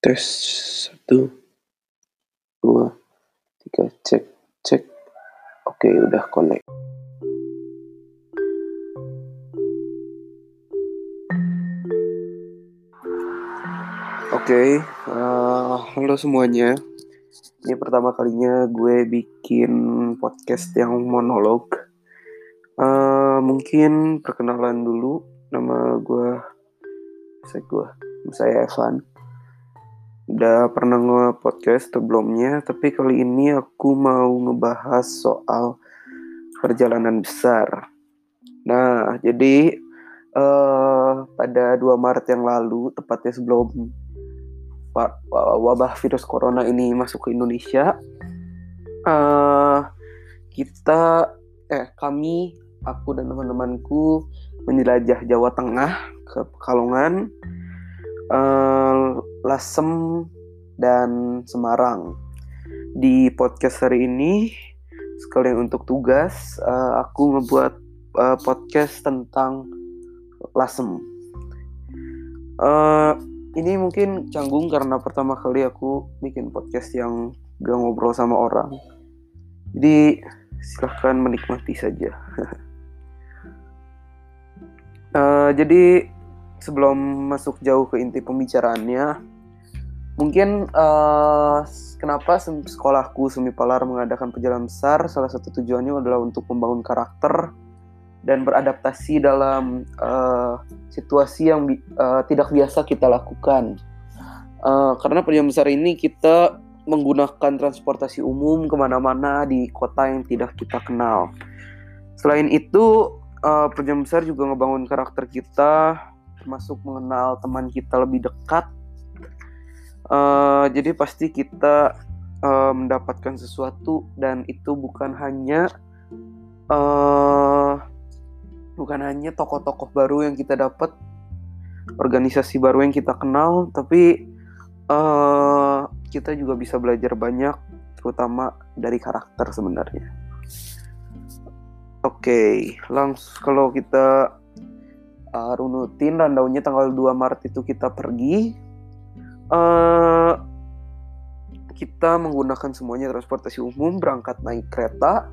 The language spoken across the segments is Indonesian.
Tes satu, dua, tiga, cek, cek. Oke, udah connect. Oke, uh, halo semuanya. Ini pertama kalinya gue bikin podcast yang monolog. Uh, mungkin perkenalan dulu. Nama gue, saya gue, saya Evan. Udah pernah nge-podcast sebelumnya, tapi kali ini aku mau ngebahas soal perjalanan besar. Nah, jadi uh, pada 2 Maret yang lalu, tepatnya sebelum wabah virus corona ini masuk ke Indonesia, uh, kita, eh kami, aku dan teman-temanku menjelajah Jawa Tengah ke Pekalongan, uh, Lasem dan Semarang. Di podcast hari ini, sekalian untuk tugas, uh, aku ngebuat uh, podcast tentang Lasem. Uh, ini mungkin canggung karena pertama kali aku bikin podcast yang gak ngobrol sama orang. Jadi silahkan menikmati saja. uh, jadi sebelum masuk jauh ke inti pembicaraannya, mungkin uh, kenapa sekolahku Semi Palar mengadakan perjalanan besar? Salah satu tujuannya adalah untuk membangun karakter dan beradaptasi dalam uh, situasi yang uh, tidak biasa kita lakukan. Uh, karena perjalanan besar ini kita menggunakan transportasi umum ke mana-mana di kota yang tidak kita kenal. Selain itu, uh, perjalanan besar juga ngebangun karakter kita, termasuk mengenal teman kita lebih dekat. Uh, jadi pasti kita uh, mendapatkan sesuatu dan itu bukan hanya uh, bukan hanya tokoh-tokoh baru yang kita dapat, organisasi baru yang kita kenal, tapi uh, kita juga bisa belajar banyak, terutama dari karakter sebenarnya. Oke, okay, langsung kalau kita uh, runutin rundownnya tanggal 2 Maret itu kita pergi. Uh, kita menggunakan semuanya transportasi umum, berangkat naik kereta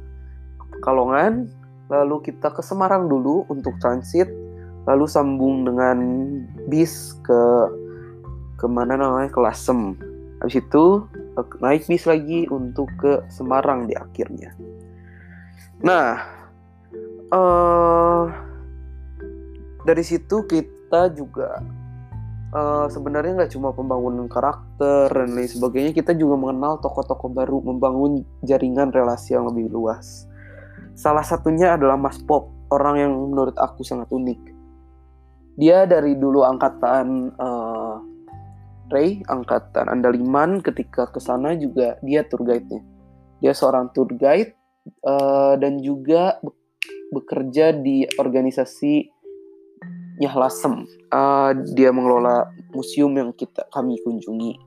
ke Pekalongan, lalu kita ke Semarang dulu untuk transit, lalu sambung dengan bis ke ke mana namanya ke Lasem. Habis itu naik bis lagi untuk ke Semarang di akhirnya. Nah, uh, dari situ kita juga uh, sebenarnya nggak cuma pembangunan karakter dan lain sebagainya, kita juga mengenal tokoh-tokoh baru, membangun jaringan relasi yang lebih luas. Salah satunya adalah Mas Pop, orang yang menurut aku sangat unik. Dia dari dulu angkatan uh, Ray, angkatan Andaliman, ketika ke sana juga dia tour guide-nya. Dia seorang tour guide uh, dan juga bekerja di organisasi Nyahlasem. Uh, dia mengelola museum yang kita kami kunjungi.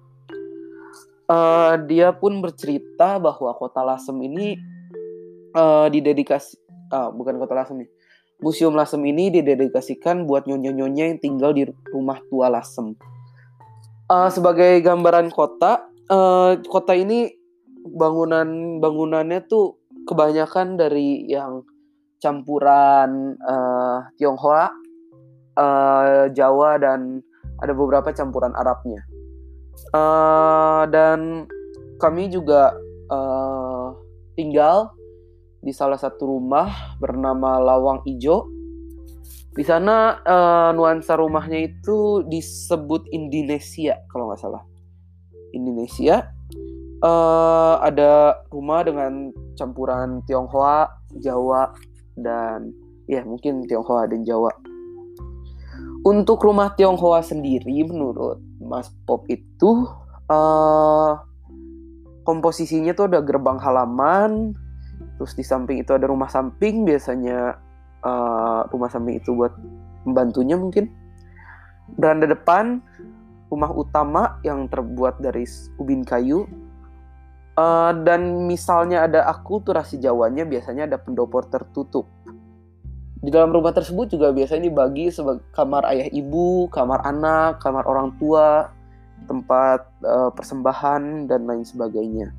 Uh, dia pun bercerita bahwa kota Lasem ini uh, didedikasi uh, bukan kota Lasem nih. Museum Lasem ini didedikasikan buat nyonya-nyonya yang tinggal di rumah tua Lasem. Uh, sebagai gambaran kota, uh, kota ini bangunan bangunannya tuh kebanyakan dari yang campuran uh, Tionghoa, uh, Jawa dan ada beberapa campuran Arabnya. Uh, dan kami juga uh, tinggal di salah satu rumah bernama Lawang Ijo. Di sana uh, nuansa rumahnya itu disebut Indonesia kalau nggak salah. Indonesia uh, ada rumah dengan campuran Tionghoa, Jawa dan ya mungkin Tionghoa dan Jawa. Untuk rumah Tionghoa sendiri menurut Mas Pop itu uh, komposisinya tuh ada gerbang halaman, Terus di samping itu ada rumah samping, biasanya uh, rumah samping itu buat membantunya mungkin. Beranda depan, rumah utama yang terbuat dari ubin kayu. Uh, dan misalnya ada akulturasi Jawanya, biasanya ada pendopo tertutup. Di dalam rumah tersebut juga biasanya dibagi sebagai kamar ayah ibu, kamar anak, kamar orang tua, tempat uh, persembahan dan lain sebagainya.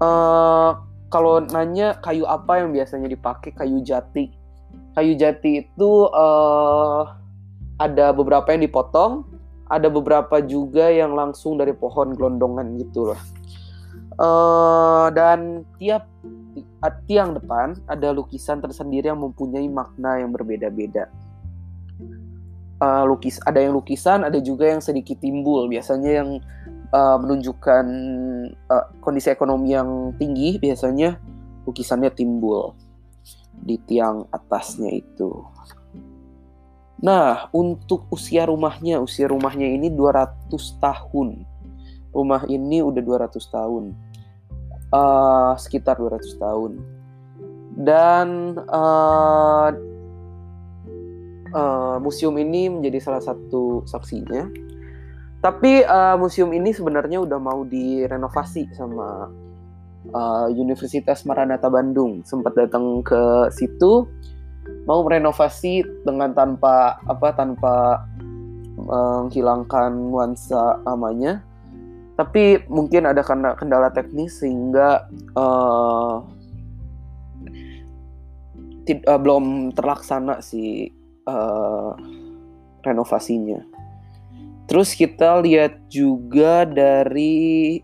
Uh, kalau nanya kayu apa yang biasanya dipakai, kayu jati. Kayu jati itu uh, ada beberapa yang dipotong, ada beberapa juga yang langsung dari pohon gelondongan gitu loh. Uh, dan tiap tiang depan ada lukisan tersendiri yang mempunyai makna yang berbeda-beda. Uh, lukis ada yang lukisan ada juga yang sedikit timbul. Biasanya yang uh, menunjukkan uh, kondisi ekonomi yang tinggi biasanya lukisannya timbul di tiang atasnya itu. Nah untuk usia rumahnya usia rumahnya ini 200 tahun. Rumah ini udah 200 tahun uh, sekitar 200 tahun dan uh, uh, museum ini menjadi salah satu saksinya. Tapi uh, museum ini sebenarnya udah mau direnovasi sama uh, Universitas Maranatha Bandung. Sempat datang ke situ mau merenovasi dengan tanpa apa tanpa menghilangkan nuansa namanya. Tapi mungkin ada kendala teknis sehingga uh, uh, belum terlaksana si uh, renovasinya. Terus kita lihat juga dari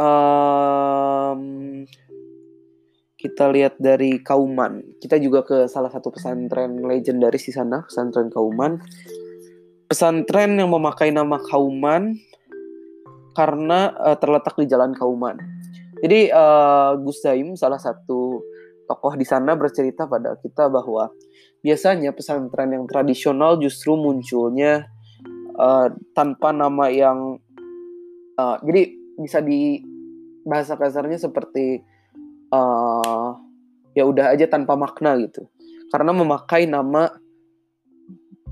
um, kita lihat dari Kauman. Kita juga ke salah satu pesantren legendaris di sana, pesantren Kauman. Pesantren yang memakai nama Kauman karena uh, terletak di Jalan Kauman. Jadi uh, Gus Daim salah satu tokoh di sana bercerita pada kita bahwa biasanya pesantren yang tradisional justru munculnya uh, tanpa nama yang uh, jadi bisa di bahasa kasarnya seperti uh, ya udah aja tanpa makna gitu karena memakai nama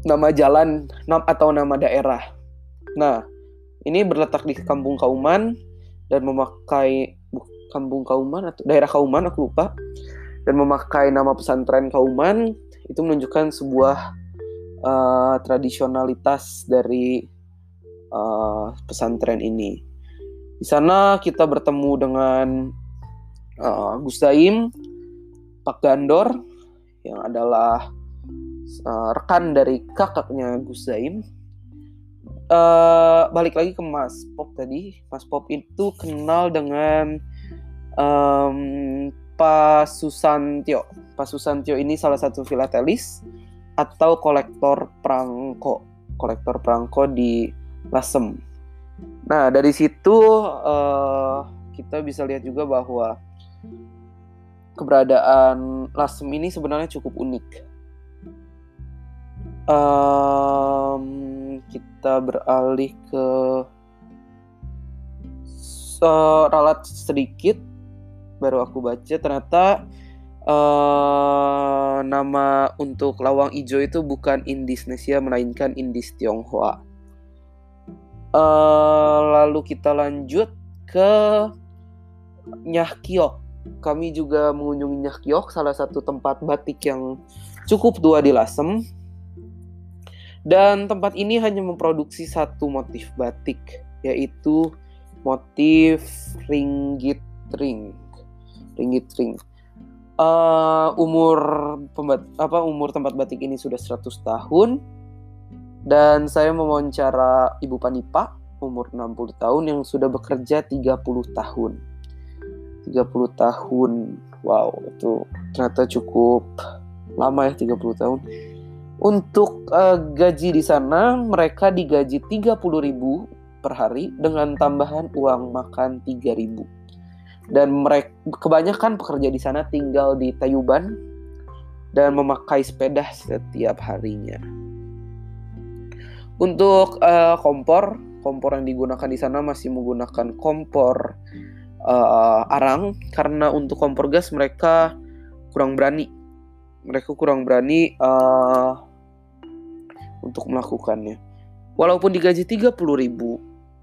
nama jalan atau nama daerah nah ini berletak di kampung Kauman dan memakai kampung Kauman atau daerah Kauman aku lupa dan memakai nama pesantren Kauman itu menunjukkan sebuah uh, tradisionalitas dari uh, pesantren ini. Di sana kita bertemu dengan uh, Gus Daim, Pak Gandor yang adalah uh, rekan dari kakaknya Gus Daim. Uh, balik lagi ke Mas Pop tadi, Mas Pop itu kenal dengan um, Pak Susantio. Pak Susantio ini salah satu filatelis atau kolektor perangko, kolektor perangko di Lasem. Nah dari situ uh, kita bisa lihat juga bahwa keberadaan Lasem ini sebenarnya cukup unik. Um, kita beralih ke ralat sedikit baru aku baca ternyata uh, nama untuk lawang hijau itu bukan Indisnesia melainkan Indis Tionghoa. Uh, lalu kita lanjut ke Nyahkiok. Kami juga mengunjungi Nyahkiok, salah satu tempat batik yang cukup tua di Lasem. Dan tempat ini hanya memproduksi satu motif batik, yaitu motif ringgit ring ringgit ring. Uh, umur pembat apa umur tempat batik ini sudah 100 tahun dan saya mewawancara Ibu Panipa umur 60 tahun yang sudah bekerja 30 tahun. 30 tahun. Wow, itu ternyata cukup lama ya 30 tahun. Untuk uh, gaji di sana mereka digaji 30.000 per hari dengan tambahan uang makan 3.000 dan mereka kebanyakan pekerja di sana tinggal di Tayuban dan memakai sepeda setiap harinya. Untuk uh, kompor, kompor yang digunakan di sana masih menggunakan kompor uh, arang karena untuk kompor gas mereka kurang berani. Mereka kurang berani uh, untuk melakukannya. Walaupun digaji 30.000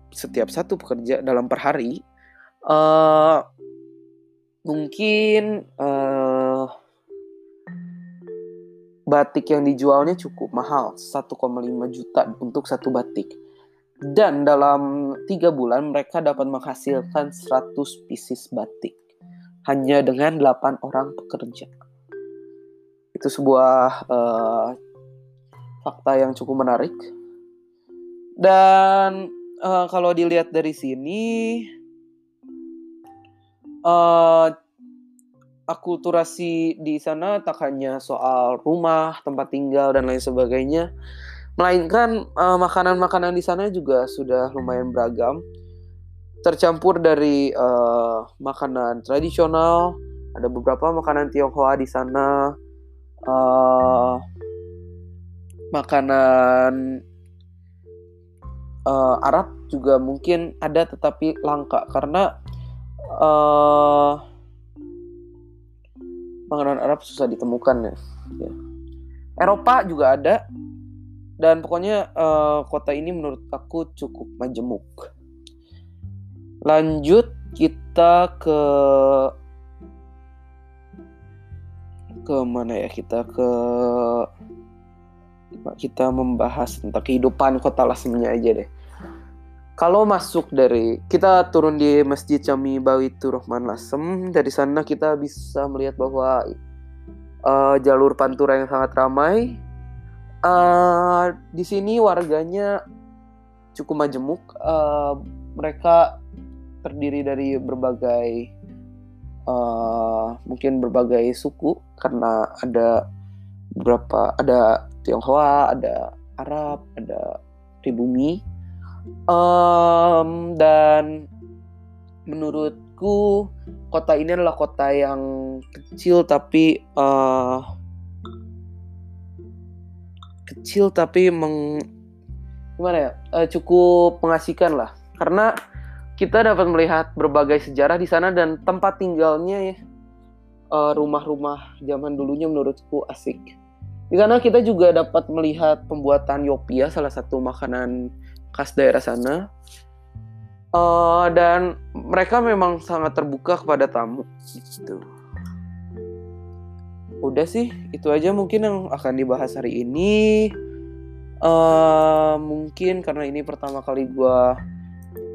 setiap satu pekerja dalam per hari, uh, mungkin uh, batik yang dijualnya cukup mahal 1,5 juta untuk satu batik dan dalam tiga bulan mereka dapat menghasilkan 100 pieces batik hanya dengan 8 orang pekerja. Itu sebuah uh, fakta yang cukup menarik. Dan uh, kalau dilihat dari sini, uh, akulturasi di sana tak hanya soal rumah, tempat tinggal dan lain sebagainya, melainkan makanan-makanan uh, di sana juga sudah lumayan beragam tercampur dari uh, makanan tradisional ada beberapa makanan Tionghoa di sana uh, makanan uh, Arab juga mungkin ada tetapi langka karena uh, makanan Arab susah ditemukan ya. ya. Eropa juga ada dan pokoknya uh, kota ini menurut aku cukup majemuk. Lanjut kita ke ke mana ya kita ke kita membahas tentang kehidupan kota Lasemnya aja deh. Kalau masuk dari kita turun di Masjid Jami Bawitur Rahman Lasem, dari sana kita bisa melihat bahwa uh, jalur pantura yang sangat ramai. Uh, di sini warganya cukup majemuk. Uh, mereka terdiri dari berbagai uh, mungkin berbagai suku karena ada beberapa ada Tionghoa, ada Arab, ada pribumi um, dan menurutku kota ini adalah kota yang kecil tapi uh, kecil tapi meng gimana ya uh, cukup mengasihkan lah karena kita dapat melihat berbagai sejarah di sana dan tempat tinggalnya ya uh, rumah-rumah zaman dulunya menurutku asik. Di sana kita juga dapat melihat pembuatan yopia, salah satu makanan khas daerah sana. Uh, dan mereka memang sangat terbuka kepada tamu. Gitu. Udah sih, itu aja mungkin yang akan dibahas hari ini. Uh, mungkin karena ini pertama kali gue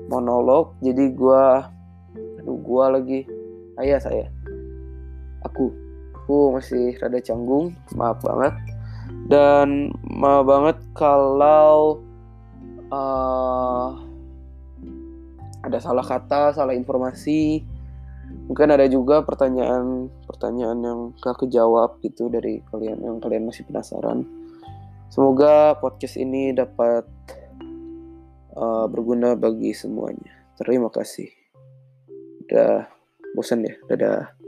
monolog jadi gue aduh gue lagi ayah saya aku masih rada canggung maaf banget dan maaf banget kalau uh, ada salah kata salah informasi mungkin ada juga pertanyaan pertanyaan yang gak kejawab gitu dari kalian yang kalian masih penasaran semoga podcast ini dapat uh, berguna bagi semuanya. Terima kasih. Udah bosan ya, dadah.